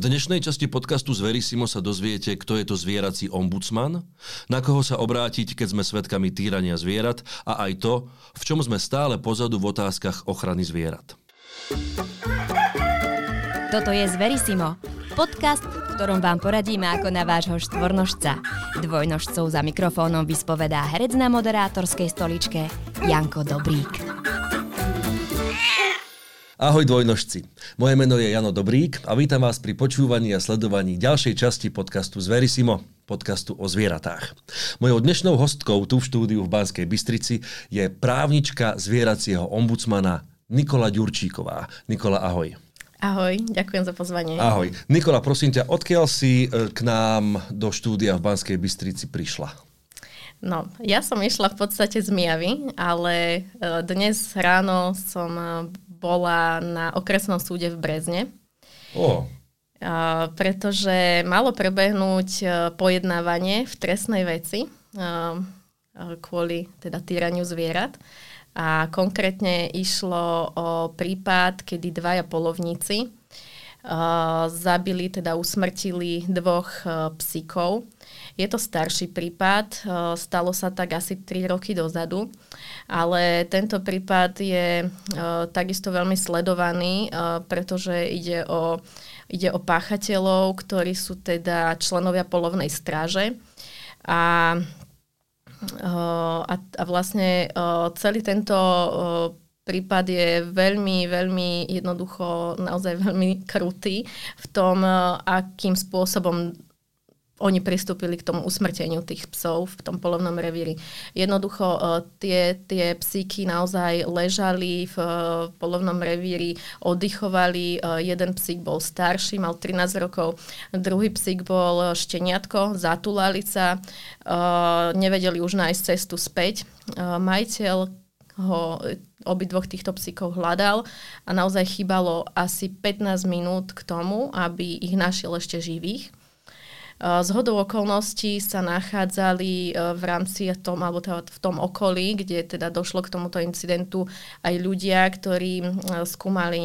V dnešnej časti podcastu z Verisimo sa dozviete, kto je to zvierací ombudsman, na koho sa obrátiť, keď sme svedkami týrania zvierat a aj to, v čom sme stále pozadu v otázkach ochrany zvierat. Toto je Zverisimo, podcast, v ktorom vám poradíme ako na vášho štvornožca. Dvojnožcov za mikrofónom vyspovedá herec na moderátorskej stoličke Janko Dobrík. Ahoj dvojnožci. Moje meno je Jano Dobrík a vítam vás pri počúvaní a sledovaní ďalšej časti podcastu Zverisimo, podcastu o zvieratách. Mojou dnešnou hostkou tu v štúdiu v Banskej Bystrici je právnička zvieracieho ombudsmana Nikola Ďurčíková. Nikola, ahoj. Ahoj, ďakujem za pozvanie. Ahoj. Nikola, prosím ťa, odkiaľ si e, k nám do štúdia v Banskej Bystrici prišla? No, ja som išla v podstate z Mijavy, ale e, dnes ráno som e, bola na okresnom súde v Brezne. O. Pretože malo prebehnúť e, pojednávanie v trestnej veci e, e, kvôli teda týraniu zvierat. A konkrétne išlo o prípad, kedy dvaja polovníci zabili, teda usmrtili dvoch psíkov je to starší prípad, eh, stalo sa tak asi 3 roky dozadu, ale tento prípad je uh, takisto veľmi sledovaný, uh, pretože ide o, ide o páchateľov, ktorí sú teda členovia polovnej stráže. A, a, a vlastne celý tento prípad je veľmi, veľmi jednoducho, naozaj veľmi krutý v tom, akým spôsobom oni pristúpili k tomu usmrteniu tých psov v tom polovnom revíri. Jednoducho uh, tie, tie psíky naozaj ležali v uh, polovnom revíri, oddychovali. Uh, jeden psík bol starší, mal 13 rokov, druhý psík bol šteniatko, zatulali sa, nevedeli už nájsť cestu späť. Majiteľ ho obidvoch týchto psíkov hľadal a naozaj chýbalo asi 15 minút k tomu, aby ich našiel ešte živých. Z hodou okolností sa nachádzali e, v rámci tom, alebo teda v tom okolí, kde teda došlo k tomuto incidentu aj ľudia, ktorí skúmali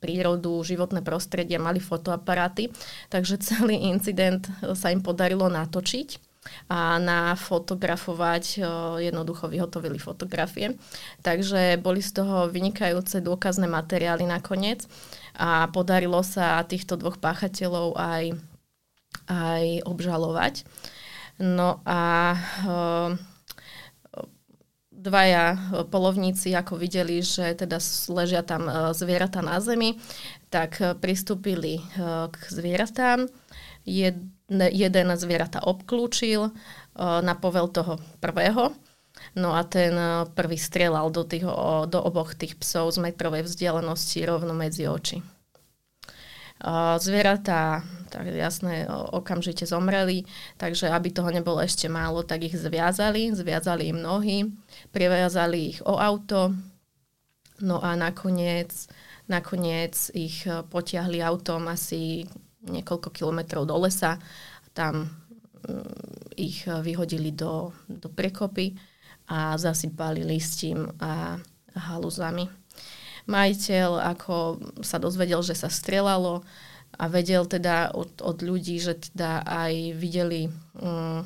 prírodu, životné prostredie, mali fotoaparáty. Takže celý incident sa im podarilo natočiť a nafotografovať, jednoducho vyhotovili fotografie. Takže boli z toho vynikajúce dôkazné materiály nakoniec a podarilo sa týchto dvoch páchateľov aj aj obžalovať. No a uh, dvaja polovníci, ako videli, že teda ležia tam uh, zvieratá na zemi, tak uh, pristúpili k zvieratám. Jed, jeden zvieratá obklúčil na povel toho prvého. No a ten prvý strelal do, tých, do oboch tých psov z metrovej vzdialenosti rovno medzi oči. Zvieratá, tak jasné, okamžite zomreli, takže aby toho nebolo ešte málo, tak ich zviazali, zviazali im nohy, priviazali ich o auto, no a nakoniec, nakoniec ich e, potiahli autom asi niekoľko kilometrov do lesa, tam mm, ich vyhodili do, do prekopy a zasypali listím a haluzami majiteľ, ako sa dozvedel, že sa strelalo a vedel teda od, od ľudí, že teda aj videli um,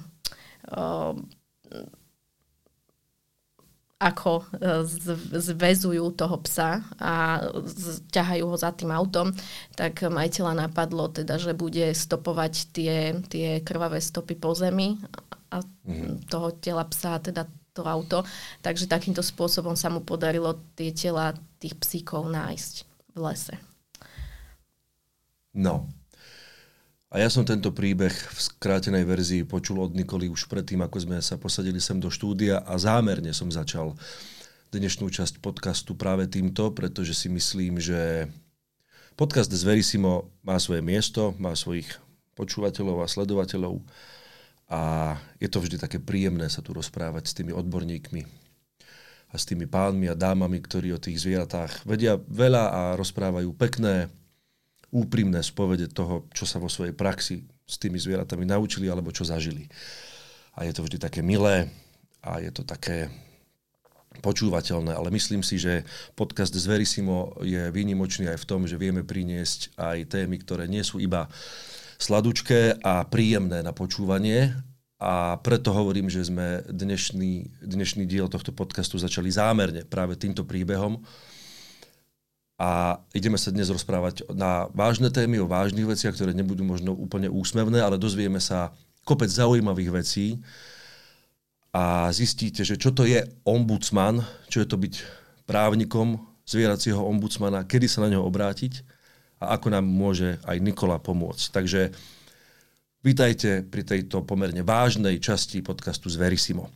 um, ako e, zväzujú toho psa a ťahajú ho za tým autom, tak majiteľa napadlo teda, že bude stopovať tie, tie krvavé stopy po zemi a mm-hmm. toho tela psa teda to auto. Takže takýmto spôsobom sa mu podarilo tie tela tých psíkov nájsť v lese. No. A ja som tento príbeh v skrátenej verzii počul od Nikoly už predtým, ako sme sa posadili sem do štúdia a zámerne som začal dnešnú časť podcastu práve týmto, pretože si myslím, že podcast z Verisimo má svoje miesto, má svojich počúvateľov a sledovateľov a je to vždy také príjemné sa tu rozprávať s tými odborníkmi a s tými pánmi a dámami, ktorí o tých zvieratách vedia veľa a rozprávajú pekné, úprimné spovede toho, čo sa vo svojej praxi s tými zvieratami naučili alebo čo zažili. A je to vždy také milé a je to také počúvateľné, ale myslím si, že podcast z Verisimo je výnimočný aj v tom, že vieme priniesť aj témy, ktoré nie sú iba sladučké a príjemné na počúvanie, a preto hovorím, že sme dnešný, dnešný diel tohto podcastu začali zámerne práve týmto príbehom. A ideme sa dnes rozprávať na vážne témy, o vážnych veciach, ktoré nebudú možno úplne úsmevné, ale dozvieme sa kopec zaujímavých vecí. A zistíte, že čo to je ombudsman, čo je to byť právnikom zvieracieho ombudsmana, kedy sa na neho obrátiť a ako nám môže aj Nikola pomôcť. Takže Vítajte pri tejto pomerne vážnej časti podcastu z Verisimo.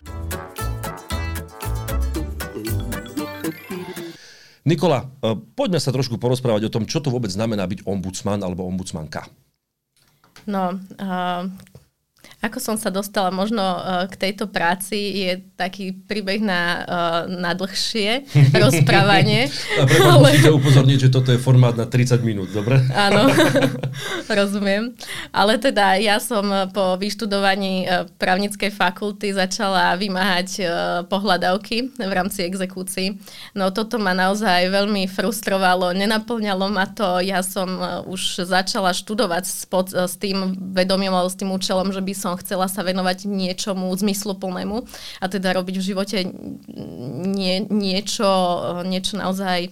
Nikola, e, poďme sa trošku porozprávať o tom, čo to vôbec znamená byť ombudsman alebo ombudsmanka. No, uh, ako som sa dostala možno uh, k tejto práci, je taký príbeh na, uh, na dlhšie rozprávanie. A ale... musíte upozorniť, že toto je formát na 30 minút, dobre? Áno, rozumiem. Ale teda ja som po vyštudovaní právnickej fakulty začala vymáhať pohľadavky v rámci exekúcií. No toto ma naozaj veľmi frustrovalo, nenaplňalo ma to. Ja som už začala študovať s, pod, s tým vedomím alebo s tým účelom, že by som chcela sa venovať niečomu zmysluplnému a teda robiť v živote nie, niečo, niečo naozaj e,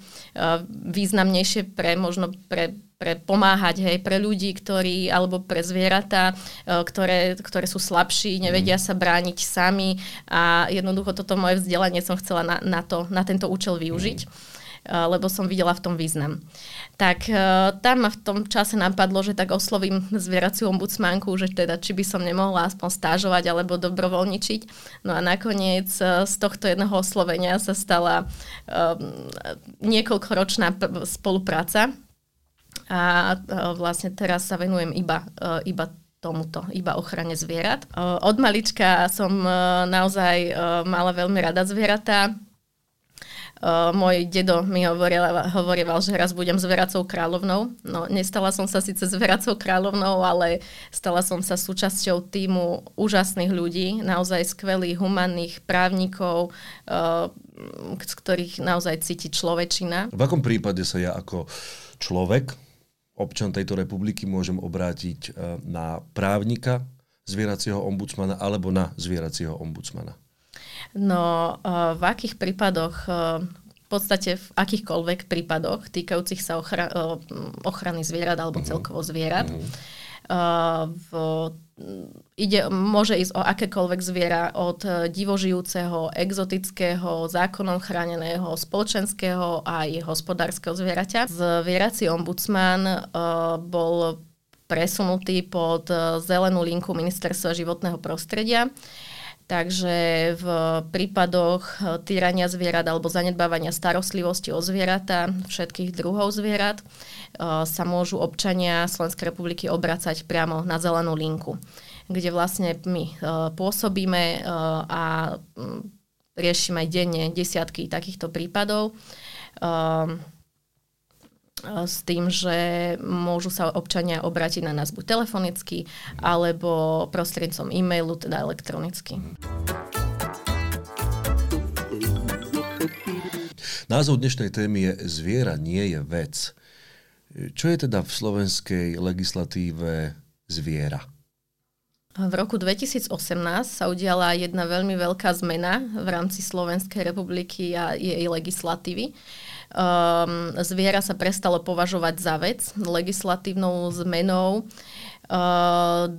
významnejšie pre možno pre pre pomáhať hej, pre ľudí, ktorí, alebo pre zvieratá, e, ktoré, ktoré sú slabší, nevedia sa brániť sami a jednoducho toto moje vzdelanie som chcela na, na, to, na tento účel využiť. Mm lebo som videla v tom význam. Tak e, tam ma v tom čase napadlo, že tak oslovím zvieraciu ombudsmanku, že teda či by som nemohla aspoň stážovať alebo dobrovoľničiť. No a nakoniec e, z tohto jedného oslovenia sa stala um, niekoľkoročná spolupráca a vlastne teraz sa venujem iba, iba tomuto, iba ochrane zvierat. Od malička som naozaj mala veľmi rada zvieratá. Uh, môj dedo mi hovoril, hovoril, že raz budem zveracou kráľovnou. No, nestala som sa síce zveracou kráľovnou, ale stala som sa súčasťou týmu úžasných ľudí, naozaj skvelých, humanných právnikov, uh, z ktorých naozaj cíti človečina. V akom prípade sa ja ako človek, občan tejto republiky, môžem obrátiť uh, na právnika, zvieracieho ombudsmana alebo na zvieracieho ombudsmana? No v akých prípadoch v podstate v akýchkoľvek prípadoch týkajúcich sa ochra- ochrany zvierat alebo mm-hmm. celkovo zvierat. Mm-hmm. Uh, v, ide, môže ísť o akékoľvek zviera od divožijúceho, exotického, zákonom chráneného, spoločenského a aj hospodárskeho zvieraťa. Zvierací ombudsman uh, bol presunutý pod zelenú linku Ministerstva životného prostredia. Takže v prípadoch eh, týrania zvierat alebo zanedbávania starostlivosti o zvieratá, všetkých druhov zvierat, eh, sa môžu občania Slovenskej republiky obracať priamo na zelenú linku, kde vlastne my eh, pôsobíme a mm, riešime denne desiatky takýchto prípadov s tým, že môžu sa občania obrátiť na nás buď telefonicky, alebo prostredníctvom e-mailu, teda elektronicky. Názov dnešnej témy je Zviera nie je vec. Čo je teda v slovenskej legislatíve zviera? V roku 2018 sa udiala jedna veľmi veľká zmena v rámci Slovenskej republiky a jej legislatívy um, zviera sa prestalo považovať za vec legislatívnou zmenou uh,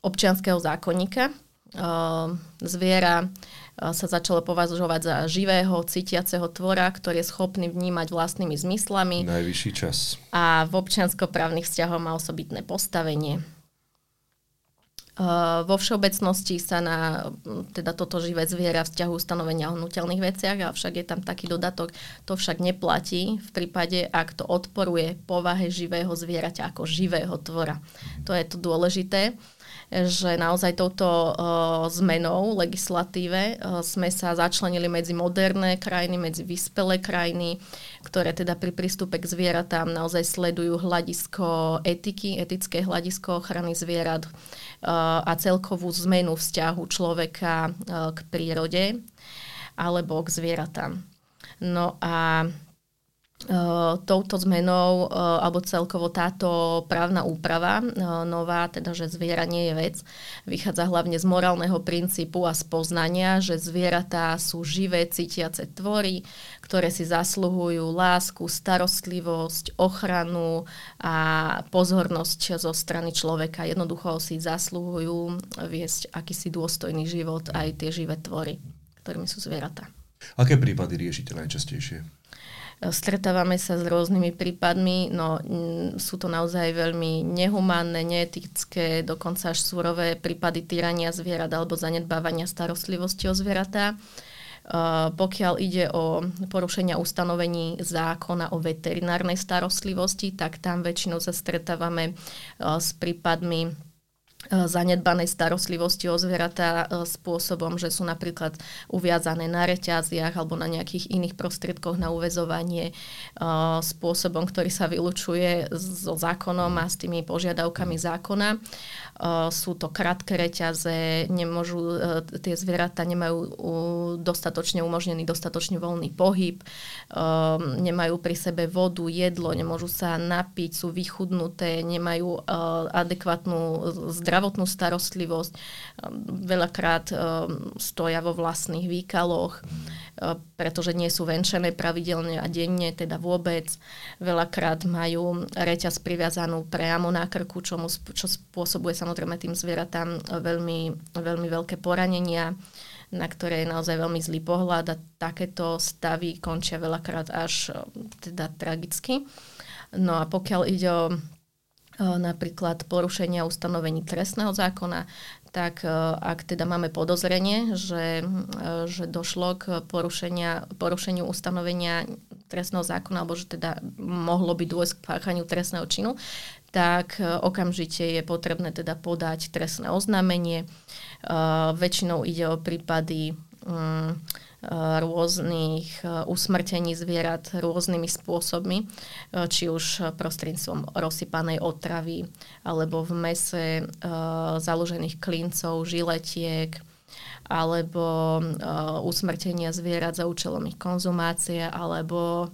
občianského zákonníka. Uh, zviera uh, sa začalo považovať za živého, cítiaceho tvora, ktorý je schopný vnímať vlastnými zmyslami. Najvyšší čas. A v občiansko-právnych vzťahoch má osobitné postavenie. Uh, vo všeobecnosti sa na teda toto živé zviera vzťahu stanovenia o hnutelných veciach, avšak je tam taký dodatok, to však neplatí v prípade, ak to odporuje povahe živého zvieraťa ako živého tvora. To je to dôležité že naozaj touto uh, zmenou legislatíve uh, sme sa začlenili medzi moderné krajiny, medzi vyspelé krajiny, ktoré teda pri prístupe k zvieratám naozaj sledujú hľadisko etiky, etické hľadisko ochrany zvierat a celkovú zmenu vzťahu človeka k prírode. alebo k zvieratám. No a touto zmenou uh, alebo celkovo táto právna úprava uh, nová, teda že zviera nie je vec, vychádza hlavne z morálneho princípu a z poznania, že zvieratá sú živé, cítiace tvory, ktoré si zasluhujú lásku, starostlivosť, ochranu a pozornosť zo strany človeka. Jednoducho si zasluhujú viesť akýsi dôstojný život aj tie živé tvory, ktorými sú zvieratá. Aké prípady riešite najčastejšie? Stretávame sa s rôznymi prípadmi, no sú to naozaj veľmi nehumánne, neetické, dokonca až súrové prípady týrania zvierat alebo zanedbávania starostlivosti o zvieratá. Uh, pokiaľ ide o porušenia ustanovení zákona o veterinárnej starostlivosti, tak tam väčšinou sa stretávame uh, s prípadmi E, zanedbanej starostlivosti o zvieratá e, spôsobom, že sú napríklad uviazané na reťaziach alebo na nejakých iných prostriedkoch na uväzovanie e, spôsobom, ktorý sa vylučuje so zákonom a s tými požiadavkami zákona. Sú to krátke reťaze, nemôžu, tie zvieratá nemajú dostatočne umožnený dostatočne voľný pohyb, nemajú pri sebe vodu, jedlo, nemôžu sa napiť, sú vychudnuté, nemajú adekvátnu zdravotnú zdravotnú starostlivosť, veľakrát um, stoja vo vlastných výkaloch, uh, pretože nie sú venčené pravidelne a denne, teda vôbec. Veľakrát majú reťaz priviazanú priamo na krku, čo, mu, čo spôsobuje samozrejme tým zvieratám veľmi, veľmi veľké poranenia na ktoré je naozaj veľmi zlý pohľad a takéto stavy končia veľakrát až uh, teda tragicky. No a pokiaľ ide o napríklad porušenia ustanovení trestného zákona, tak ak teda máme podozrenie, že, že došlo k porušenia, porušeniu ustanovenia trestného zákona, alebo že teda mohlo by dôjsť k páchaniu trestného činu, tak okamžite je potrebné teda podať trestné oznámenie. Väčšinou ide o prípady um, rôznych e, usmrtení zvierat rôznymi spôsobmi, e, či už prostredníctvom rozsypanej otravy alebo v mese založených klincov, žiletiek, alebo usmrtenia zvierat za účelom ich konzumácie, alebo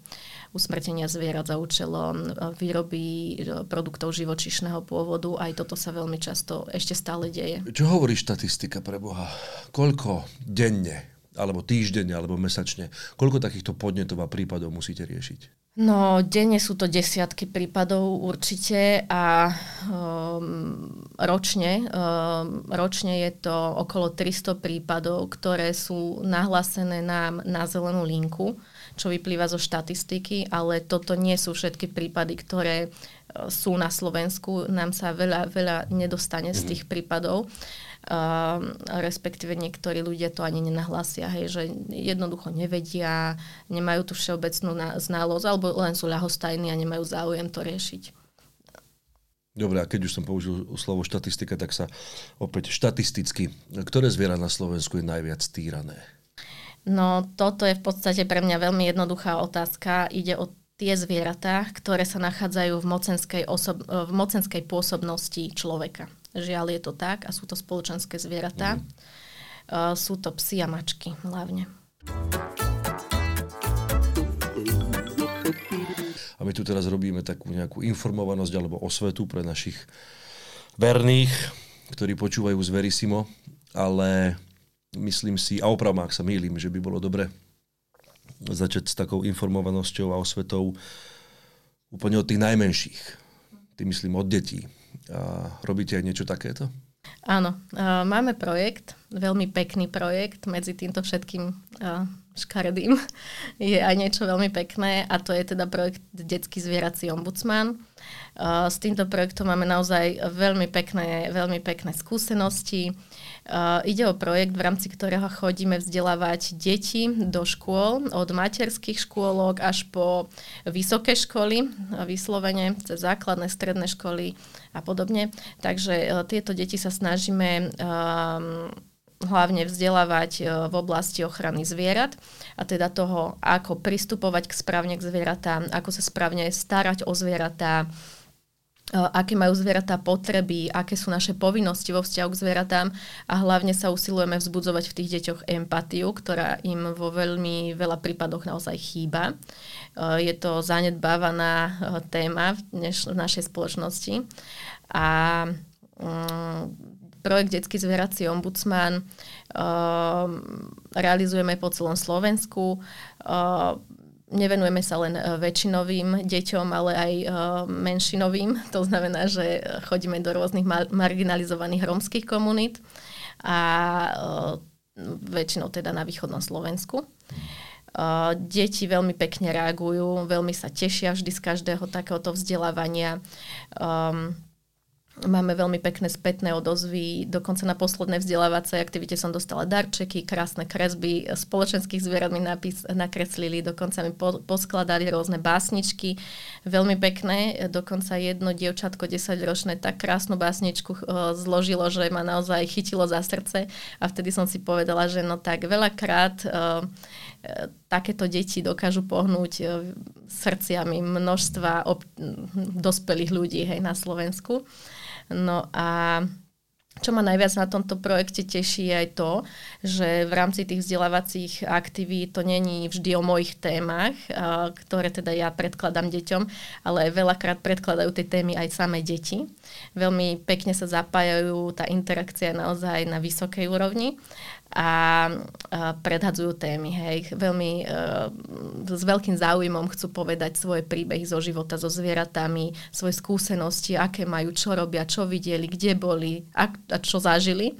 usmrtenia zvierat za účelom výroby produktov živočišného pôvodu. Aj toto sa veľmi často ešte stále deje. Čo hovorí štatistika pre Boha? Koľko denne alebo týždenne, alebo mesačne. Koľko takýchto podnetov a prípadov musíte riešiť? No, denne sú to desiatky prípadov určite a um, ročne, um, ročne je to okolo 300 prípadov, ktoré sú nahlásené nám na zelenú linku, čo vyplýva zo štatistiky, ale toto nie sú všetky prípady, ktoré uh, sú na Slovensku. Nám sa veľa, veľa nedostane z mhm. tých prípadov. Uh, respektíve niektorí ľudia to ani nenahlásia, hej, že jednoducho nevedia, nemajú tú všeobecnú znalosť, alebo len sú ľahostajní a nemajú záujem to riešiť. Dobre, a keď už som použil slovo štatistika, tak sa opäť štatisticky, ktoré zviera na Slovensku je najviac týrané? No, toto je v podstate pre mňa veľmi jednoduchá otázka. Ide o tie zvieratá, ktoré sa nachádzajú v mocenskej, osob- v mocenskej pôsobnosti človeka. Žiaľ je to tak a sú to spoločenské zvieratá. Mm. Uh, sú to psy a mačky hlavne. A my tu teraz robíme takú nejakú informovanosť alebo osvetu pre našich verných, ktorí počúvajú z Verisimo, ale myslím si, a opravom, ak sa mýlim, že by bolo dobre začať s takou informovanosťou a osvetou úplne od tých najmenších. Tým myslím od detí a robíte aj niečo takéto? Áno, máme projekt, veľmi pekný projekt medzi týmto všetkým škaredým. Je aj niečo veľmi pekné a to je teda projekt Detský zvierací ombudsman. S týmto projektom máme naozaj veľmi pekné, veľmi pekné skúsenosti. Uh, ide o projekt, v rámci ktorého chodíme vzdelávať deti do škôl, od materských škôlok až po vysoké školy, vyslovene cez základné, stredné školy a podobne. Takže uh, tieto deti sa snažíme um, hlavne vzdelávať uh, v oblasti ochrany zvierat a teda toho, ako pristupovať k správne k zvieratám, ako sa správne starať o zvieratá, aké majú zvieratá potreby, aké sú naše povinnosti vo vzťahu k zvieratám a hlavne sa usilujeme vzbudzovať v tých deťoch empatiu, ktorá im vo veľmi veľa prípadoch naozaj chýba. Je to zanedbávaná téma v, našej spoločnosti a mm, projekt Detský zvierací ombudsman realizujeme po celom Slovensku nevenujeme sa len e, väčšinovým deťom, ale aj e, menšinovým. To znamená, že chodíme do rôznych marginalizovaných rómskych komunít a väčšinou teda na východnom Slovensku. Deti veľmi pekne reagujú, veľmi sa tešia vždy z každého takéhoto vzdelávania. Um, Máme veľmi pekné spätné odozvy, dokonca na poslednej vzdelávacej aktivite som dostala darčeky, krásne kresby spoločenských zvierat mi napis, nakreslili, dokonca mi po, poskladali rôzne básničky, veľmi pekné, dokonca jedno dievčatko 10-ročné tak krásnu básničku uh, zložilo, že ma naozaj chytilo za srdce. A vtedy som si povedala, že no tak veľakrát uh, takéto deti dokážu pohnúť uh, srdciami množstva ob- dospelých ľudí hej, na Slovensku. No a čo ma najviac na tomto projekte teší je aj to, že v rámci tých vzdelávacích aktivít to není vždy o mojich témach, ktoré teda ja predkladám deťom, ale veľakrát predkladajú tie témy aj samé deti. Veľmi pekne sa zapájajú, tá interakcia naozaj na vysokej úrovni a, predhadzujú témy. Hej. Veľmi uh, s veľkým záujmom chcú povedať svoje príbehy zo života so zvieratami, svoje skúsenosti, aké majú, čo robia, čo videli, kde boli a, a čo zažili.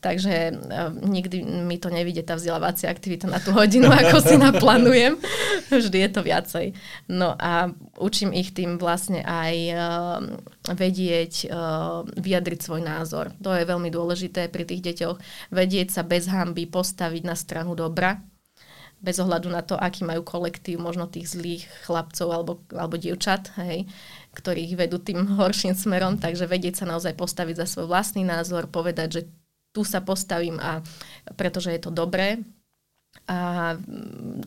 Takže uh, nikdy mi to nevidie tá vzdelávacia aktivita na tú hodinu, ako si naplánujem. Vždy je to viacej. No a učím ich tým vlastne aj uh, vedieť uh, vyjadriť svoj názor. To je veľmi dôležité pri tých deťoch. Vedieť sa bez hamby postaviť na stranu dobra, bez ohľadu na to, aký majú kolektív, možno tých zlých chlapcov alebo, alebo dievčat, hej, ktorých vedú tým horším smerom, takže vedieť sa naozaj postaviť za svoj vlastný názor, povedať, že tu sa postavím a pretože je to dobré a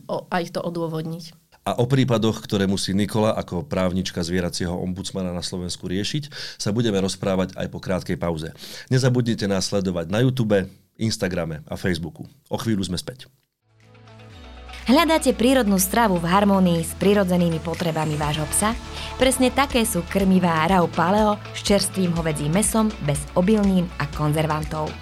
o, aj to odôvodniť. A o prípadoch, ktoré musí Nikola ako právnička zvieracieho ombudsmana na Slovensku riešiť, sa budeme rozprávať aj po krátkej pauze. Nezabudnite nás sledovať na YouTube, Instagrame a Facebooku. O chvíľu sme späť. Hľadáte prírodnú stravu v harmónii s prirodzenými potrebami vášho psa? Presne také sú krmivá Rau Paleo s čerstvým hovedzím mesom, bez obilnín a konzervantov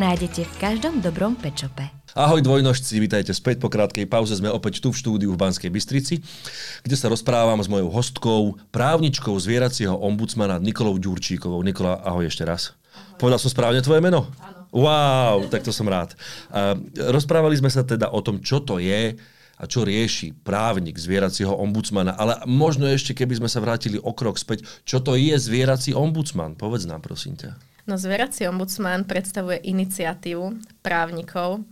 nájdete v každom dobrom pečope. Ahoj dvojnožci, vítajte späť po krátkej pauze. Sme opäť tu v štúdiu v Banskej Bystrici, kde sa rozprávam s mojou hostkou, právničkou zvieracieho ombudsmana Nikolou Ďurčíkovou. Nikola, ahoj ešte raz. Ahoj. Povedal som správne tvoje meno? Áno. Wow, tak to som rád. A rozprávali sme sa teda o tom, čo to je a čo rieši právnik zvieracieho ombudsmana. Ale možno ešte, keby sme sa vrátili o krok späť, čo to je zvierací ombudsman? Povedz nám, prosím ťa. No zvierací ombudsman predstavuje iniciatívu právnikov,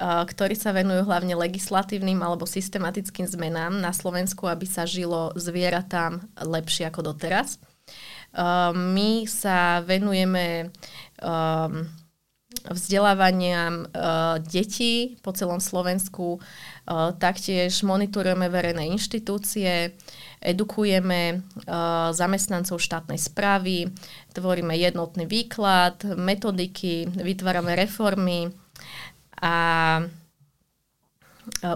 ktorí sa venujú hlavne legislatívnym alebo systematickým zmenám na Slovensku, aby sa žilo zvieratám lepšie ako doteraz. My sa venujeme vzdelávaniam detí po celom Slovensku, taktiež monitorujeme verejné inštitúcie, edukujeme uh, zamestnancov štátnej správy, tvoríme jednotný výklad, metodiky, vytvárame reformy a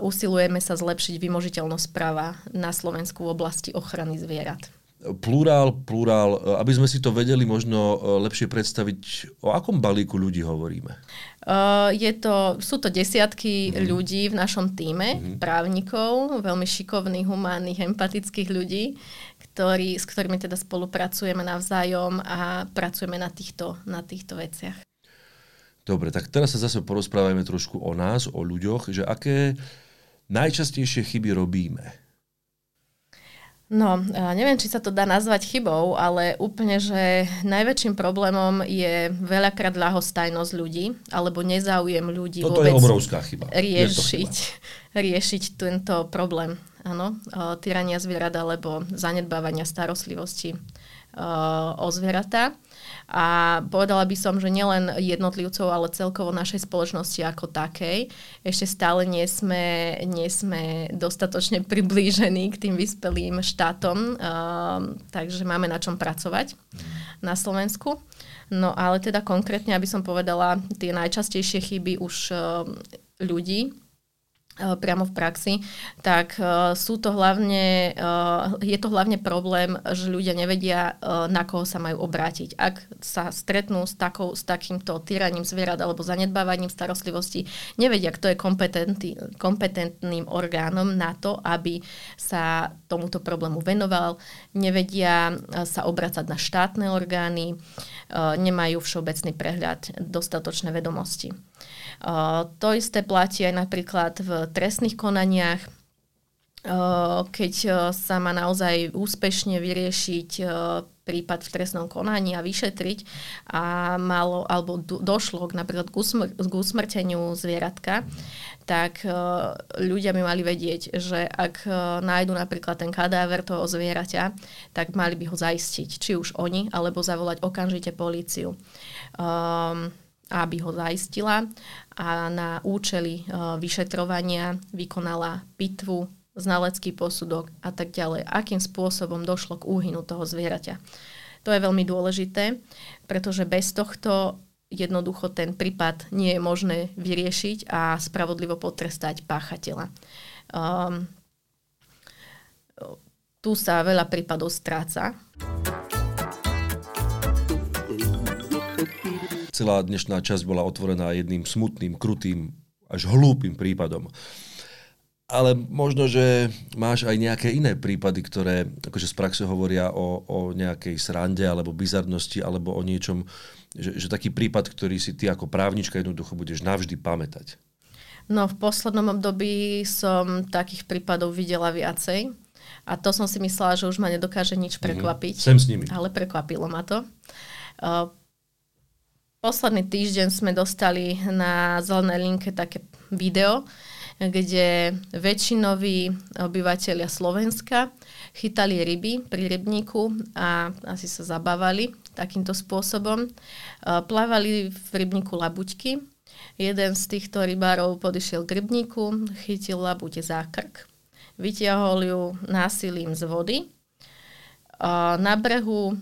usilujeme sa zlepšiť vymožiteľnosť práva na Slovensku v oblasti ochrany zvierat plurál, plurál, aby sme si to vedeli možno e, lepšie predstaviť, o akom balíku ľudí hovoríme? Uh, je to, sú to desiatky mm. ľudí v našom týme, mm. právnikov, veľmi šikovných, humánnych, empatických ľudí, ktorí, s ktorými teda spolupracujeme navzájom a pracujeme na týchto, na týchto veciach. Dobre, tak teraz sa zase porozprávajme trošku o nás, o ľuďoch, že aké najčastejšie chyby robíme No, neviem, či sa to dá nazvať chybou, ale úplne, že najväčším problémom je veľakrát ľahostajnosť ľudí, alebo nezáujem ľudí Toto vôbec je obrovská chyba. riešiť, chyba. riešiť tento problém. Áno, tyrania zvierat alebo zanedbávania starostlivosti o zvieratá. A povedala by som, že nielen jednotlivcov, ale celkovo našej spoločnosti ako takej. Ešte stále nie sme, nie sme dostatočne priblížení k tým vyspelým štátom, uh, takže máme na čom pracovať na Slovensku. No ale teda konkrétne, aby som povedala, tie najčastejšie chyby už uh, ľudí, priamo v praxi, tak uh, sú to hlavne, uh, je to hlavne problém, že ľudia nevedia, na koho sa majú obrátiť. Ak sa stretnú s, takou, s takýmto tyraním zvierat alebo zanedbávaním starostlivosti, nevedia, kto je kompetentným orgánom na to, aby sa tomuto problému venoval, nevedia sa obracať na štátne orgány, nemajú všeobecný prehľad, dostatočné vedomosti. To isté platí aj napríklad v trestných konaniach, keď sa má naozaj úspešne vyriešiť prípad v trestnom konaní a vyšetriť a malo, alebo došlo k napríklad k, usmr- k usmrteniu zvieratka, tak ľudia by mali vedieť, že ak nájdu napríklad ten kadáver toho zvieraťa, tak mali by ho zaistiť, či už oni, alebo zavolať okamžite políciu. Um, aby ho zaistila a na účely e, vyšetrovania vykonala pitvu, znalecký posudok a tak ďalej. Akým spôsobom došlo k úhynu toho zvieraťa. To je veľmi dôležité, pretože bez tohto jednoducho ten prípad nie je možné vyriešiť a spravodlivo potrestať páchateľa. Um, tu sa veľa prípadov stráca. Celá dnešná časť bola otvorená jedným smutným, krutým, až hlúpým prípadom. Ale možno, že máš aj nejaké iné prípady, ktoré akože z praxe hovoria o, o nejakej srande alebo bizarnosti alebo o niečom, že, že taký prípad, ktorý si ty ako právnička jednoducho budeš navždy pamätať. No v poslednom období som takých prípadov videla viacej. A to som si myslela, že už ma nedokáže nič mhm. prekvapiť. Mm-hmm. Sem s nimi. Ale prekvapilo ma to. Uh, Posledný týždeň sme dostali na zelenej linke také video, kde väčšinoví obyvateľia Slovenska chytali ryby pri rybníku a asi sa zabávali takýmto spôsobom. Plávali v rybníku labuťky. Jeden z týchto rybárov podišiel k rybníku, chytil labuť za krk, vytiahol ju násilím z vody. Na brehu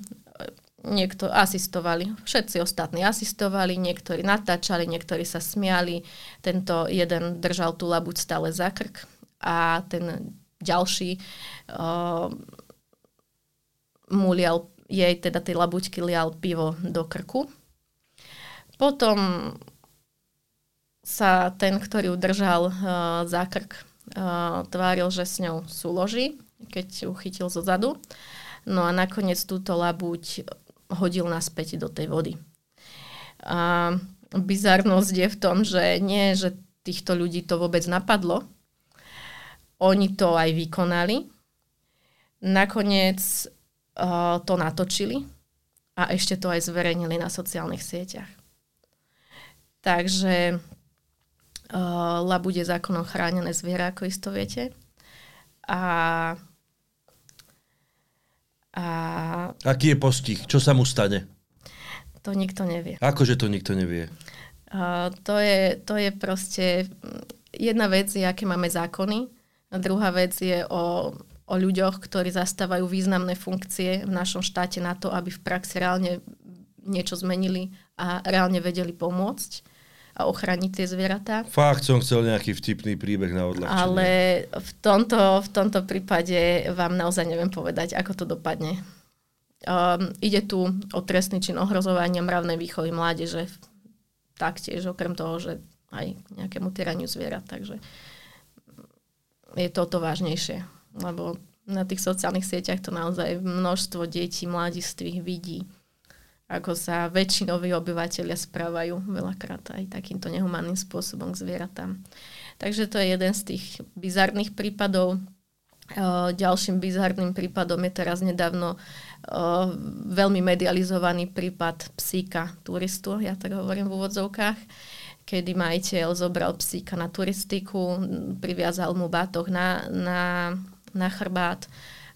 niekto asistovali, všetci ostatní asistovali, niektorí natáčali, niektorí sa smiali, tento jeden držal tú labuť stále za krk a ten ďalší uh, mu lial, jej teda tej labuťky lial pivo do krku. Potom sa ten, ktorý ju držal uh, za krk, uh, tváril, že s ňou súloží, keď ju chytil zo zadu. No a nakoniec túto labuť hodil naspäť do tej vody. A bizarnosť je v tom, že nie, že týchto ľudí to vôbec napadlo. Oni to aj vykonali. Nakoniec uh, to natočili a ešte to aj zverejnili na sociálnych sieťach. Takže uh, la bude zákonom chránené zviera, ako isto viete. A a... Aký je postih? Čo sa mu stane? To nikto nevie. Akože to nikto nevie? Uh, to, je, to je proste... Jedna vec je, aké máme zákony. A druhá vec je o, o ľuďoch, ktorí zastávajú významné funkcie v našom štáte na to, aby v praxi reálne niečo zmenili a reálne vedeli pomôcť a ochrániť tie zvieratá. Fakt som chcel nejaký vtipný príbeh na odľahčenie. Ale v tomto, v tomto prípade vám naozaj neviem povedať, ako to dopadne. Um, ide tu o trestný čin ohrozovania mravnej výchovy mládeže, taktiež okrem toho, že aj nejakému tyraniu zvierat, takže je toto vážnejšie, lebo na tých sociálnych sieťach to naozaj množstvo detí, mladistvých vidí ako sa väčšinoví obyvateľia správajú veľakrát aj takýmto nehumánnym spôsobom k zvieratám. Takže to je jeden z tých bizarných prípadov. Ďalším bizarným prípadom je teraz nedávno veľmi medializovaný prípad psíka turistu, ja tak hovorím v úvodzovkách, kedy majiteľ zobral psíka na turistiku, priviazal mu bátoch na, na, na chrbát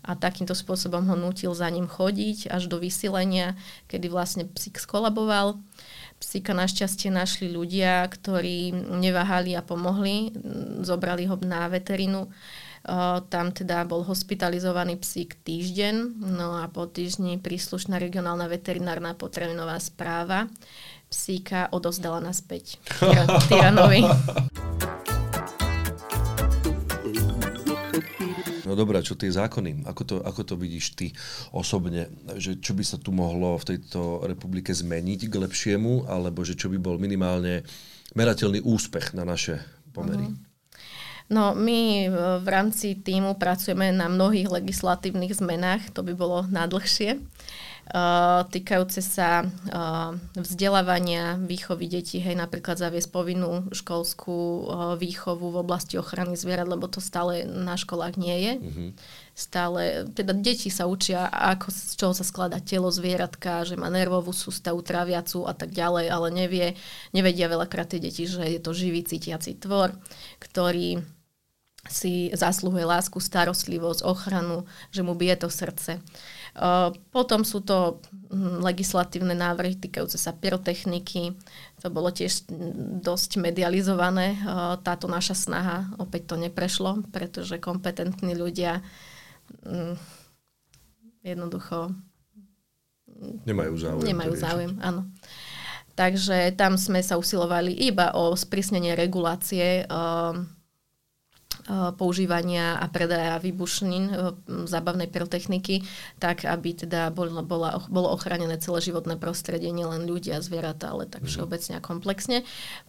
a takýmto spôsobom ho nutil za ním chodiť až do vysilenia, kedy vlastne psík skolaboval. Psíka našťastie našli ľudia, ktorí neváhali a pomohli. Zobrali ho na veterinu. Tam teda bol hospitalizovaný psík týždeň, no a po týždni príslušná regionálna veterinárna potravinová správa psíka odozdala naspäť tyranovi. No dobré, čo tie zákony? Ako to, ako to vidíš ty osobne? Že čo by sa tu mohlo v tejto republike zmeniť k lepšiemu, alebo že čo by bol minimálne merateľný úspech na naše pomery? Uh-huh. No, my v rámci týmu pracujeme na mnohých legislatívnych zmenách, to by bolo nádlhšie. Uh, týkajúce sa uh, vzdelávania, výchovy detí, hej, napríklad zaviesť povinnú školskú výchovu v oblasti ochrany zvierat, lebo to stále na školách nie je. Mm-hmm. Stále, teda deti sa učia, ako, z čoho sa skladá telo zvieratka, že má nervovú sústavu, traviacu a tak ďalej, ale nevie, nevedia veľakrát tie deti, že je to živý cítiaci tvor, ktorý si zasluhuje lásku, starostlivosť, ochranu, že mu bije to srdce. Potom sú to hm, legislatívne návrhy týkajúce sa pyrotechniky. To bolo tiež dosť medializované. Táto naša snaha opäť to neprešlo, pretože kompetentní ľudia hm, jednoducho nemajú záujem. Nemajú záujem, áno. Takže tam sme sa usilovali iba o sprísnenie regulácie Eh, používania a predaja výbušnín eh, zábavnej pyrotechniky, tak aby teda bolo, bola, bolo ochránené celé životné prostredie, nielen ľudia, zvieratá, ale tak mhm. všeobecne a komplexne.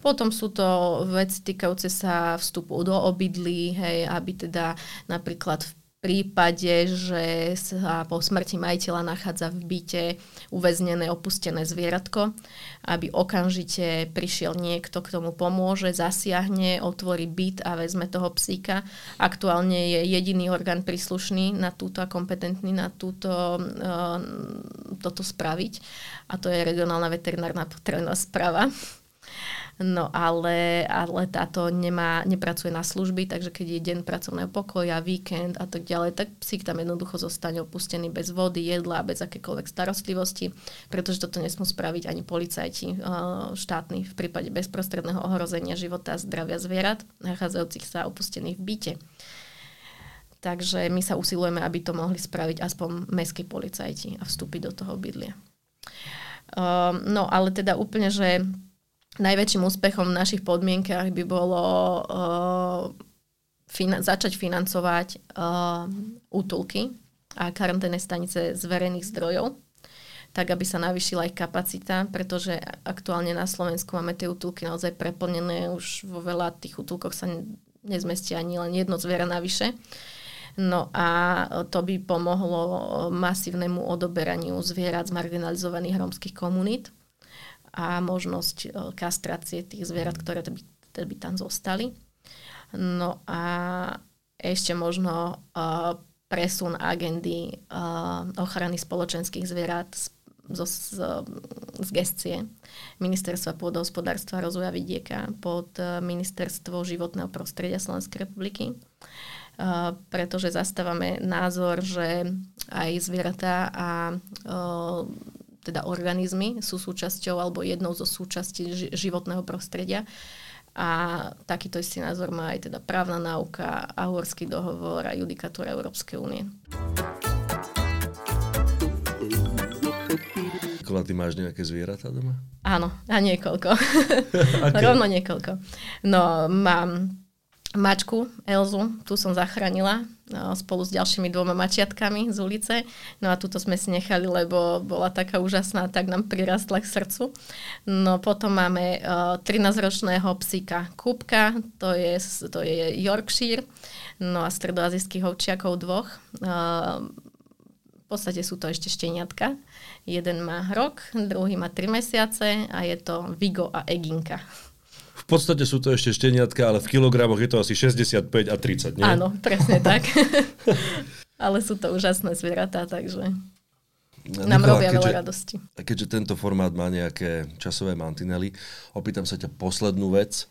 Potom sú to veci týkajúce sa vstupu do obydlí, hej, aby teda napríklad v prípade, že sa po smrti majiteľa nachádza v byte uväznené, opustené zvieratko, aby okamžite prišiel niekto, k tomu pomôže, zasiahne, otvorí byt a vezme toho psíka. Aktuálne je jediný orgán príslušný na túto a kompetentný na túto, uh, toto spraviť a to je regionálna veterinárna potrebná správa. No ale, ale táto nemá, nepracuje na služby, takže keď je deň pracovného pokoja, víkend a tak ďalej, tak psík tam jednoducho zostane opustený bez vody, jedla, bez akékoľvek starostlivosti, pretože toto nesmú spraviť ani policajti štátni v prípade bezprostredného ohrozenia života a zdravia zvierat, nachádzajúcich sa opustených v byte. Takže my sa usilujeme, aby to mohli spraviť aspoň mestskí policajti a vstúpiť do toho bydlia. Um, no ale teda úplne, že najväčším úspechom v našich podmienkach by bolo uh, fina- začať financovať uh, útulky a karanténne stanice z verejných zdrojov, tak aby sa navýšila ich kapacita, pretože aktuálne na Slovensku máme tie útulky naozaj preplnené, už vo veľa tých útulkoch sa nezmestí ani len jedno zviera navyše. No a to by pomohlo masívnemu odoberaniu zvierat z marginalizovaných rómskych komunít a možnosť e, kastrácie tých zvierat, mm. ktoré by, by tam zostali. No a ešte možno uh, presun agendy uh, ochrany spoločenských zvierat z, z, z, z gestie Ministerstva pôdohospodárstva a rozvoja vidieka pod Ministerstvo životného prostredia Slovenskej republiky. Uh, pretože zastávame názor, že aj zvieratá a uh, teda organizmy sú súčasťou alebo jednou zo súčastí životného prostredia. A takýto istý názor má aj teda právna náuka, Ahorský dohovor a judikatúra Európskej únie. Nikola, ty máš nejaké zvieratá doma? Áno, a niekoľko. Rovno niekoľko. No, mám mačku Elzu, tu som zachránila no, spolu s ďalšími dvoma mačiatkami z ulice. No a túto sme si nechali, lebo bola taká úžasná, tak nám prirastla k srdcu. No potom máme uh, 13-ročného psíka Kúbka, to je, to je Yorkshire, no a stredoazijských ovčiakov dvoch. Uh, v podstate sú to ešte šteniatka. Jeden má rok, druhý má 3 mesiace a je to Vigo a Eginka podstate sú to ešte šteniatka, ale v kilogramoch je to asi 65 a 30, nie? Áno, presne tak. ale sú to úžasné zvieratá, takže nám Nikola, robia keďže, veľa radosti. Keďže tento formát má nejaké časové mantinely, opýtam sa ťa poslednú vec.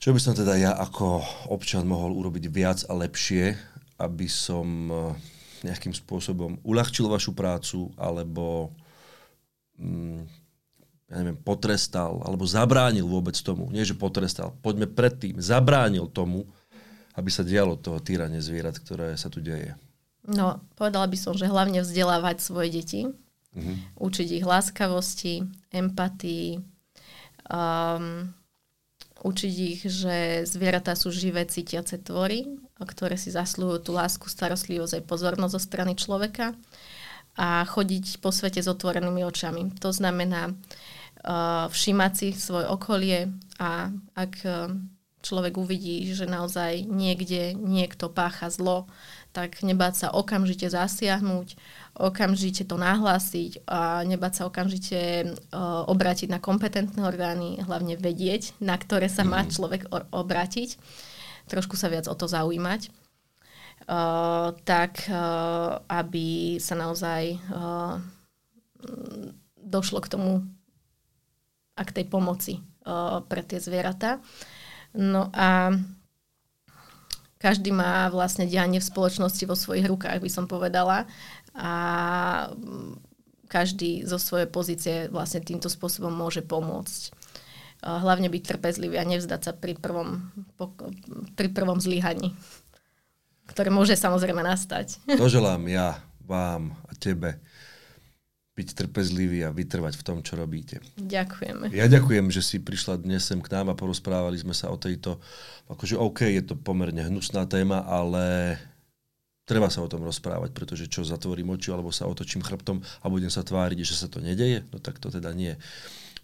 Čo by som teda ja ako občan mohol urobiť viac a lepšie, aby som eh, nejakým spôsobom uľahčil vašu prácu alebo mm, ja neviem, potrestal alebo zabránil vôbec tomu. Nie, že potrestal. Poďme predtým. Zabránil tomu, aby sa dialo to týranie zvierat, ktoré sa tu deje. No, povedala by som, že hlavne vzdelávať svoje deti. Uh-huh. Učiť ich láskavosti, empatii, um, učiť ich, že zvieratá sú živé, cítiace tvory, ktoré si zaslúhujú tú lásku, starostlivosť aj pozornosť zo strany človeka a chodiť po svete s otvorenými očami. To znamená uh, všímať si svoje okolie a ak uh, človek uvidí, že naozaj niekde niekto pácha zlo, tak nebáť sa okamžite zasiahnuť, okamžite to nahlásiť a nebáť sa okamžite uh, obrátiť na kompetentné orgány, hlavne vedieť, na ktoré sa má mhm. človek obrátiť, trošku sa viac o to zaujímať. Uh, tak uh, aby sa naozaj uh, došlo k tomu a k tej pomoci uh, pre tie zvieratá. No a každý má vlastne dianie v spoločnosti vo svojich rukách, by som povedala. A každý zo svojej pozície vlastne týmto spôsobom môže pomôcť. Hlavne byť trpezlivý a nevzdať sa pri prvom, pri prvom zlyhaní, ktoré môže samozrejme nastať. To želám ja vám a tebe byť trpezlivý a vytrvať v tom, čo robíte. Ďakujeme. Ja ďakujem, že si prišla dnes sem k nám a porozprávali sme sa o tejto, akože OK, je to pomerne hnusná téma, ale treba sa o tom rozprávať, pretože čo zatvorím oči alebo sa otočím chrbtom a budem sa tváriť, že sa to nedeje, no tak to teda nie.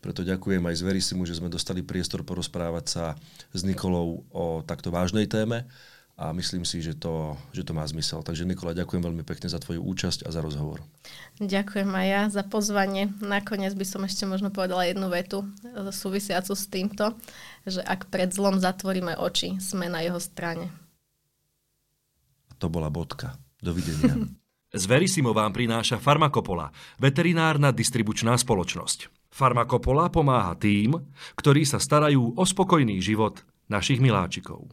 Preto ďakujem aj z Verisimu, že sme dostali priestor porozprávať sa s Nikolou o takto vážnej téme a myslím si, že to, že to má zmysel. Takže Nikola, ďakujem veľmi pekne za tvoju účasť a za rozhovor. Ďakujem aj ja za pozvanie. Nakoniec by som ešte možno povedala jednu vetu e, súvisiacu s týmto, že ak pred zlom zatvoríme oči, sme na jeho strane. To bola bodka. Dovidenia. Z Verisimo vám prináša Farmakopola, veterinárna distribučná spoločnosť. Farmakopola pomáha tým, ktorí sa starajú o spokojný život našich miláčikov.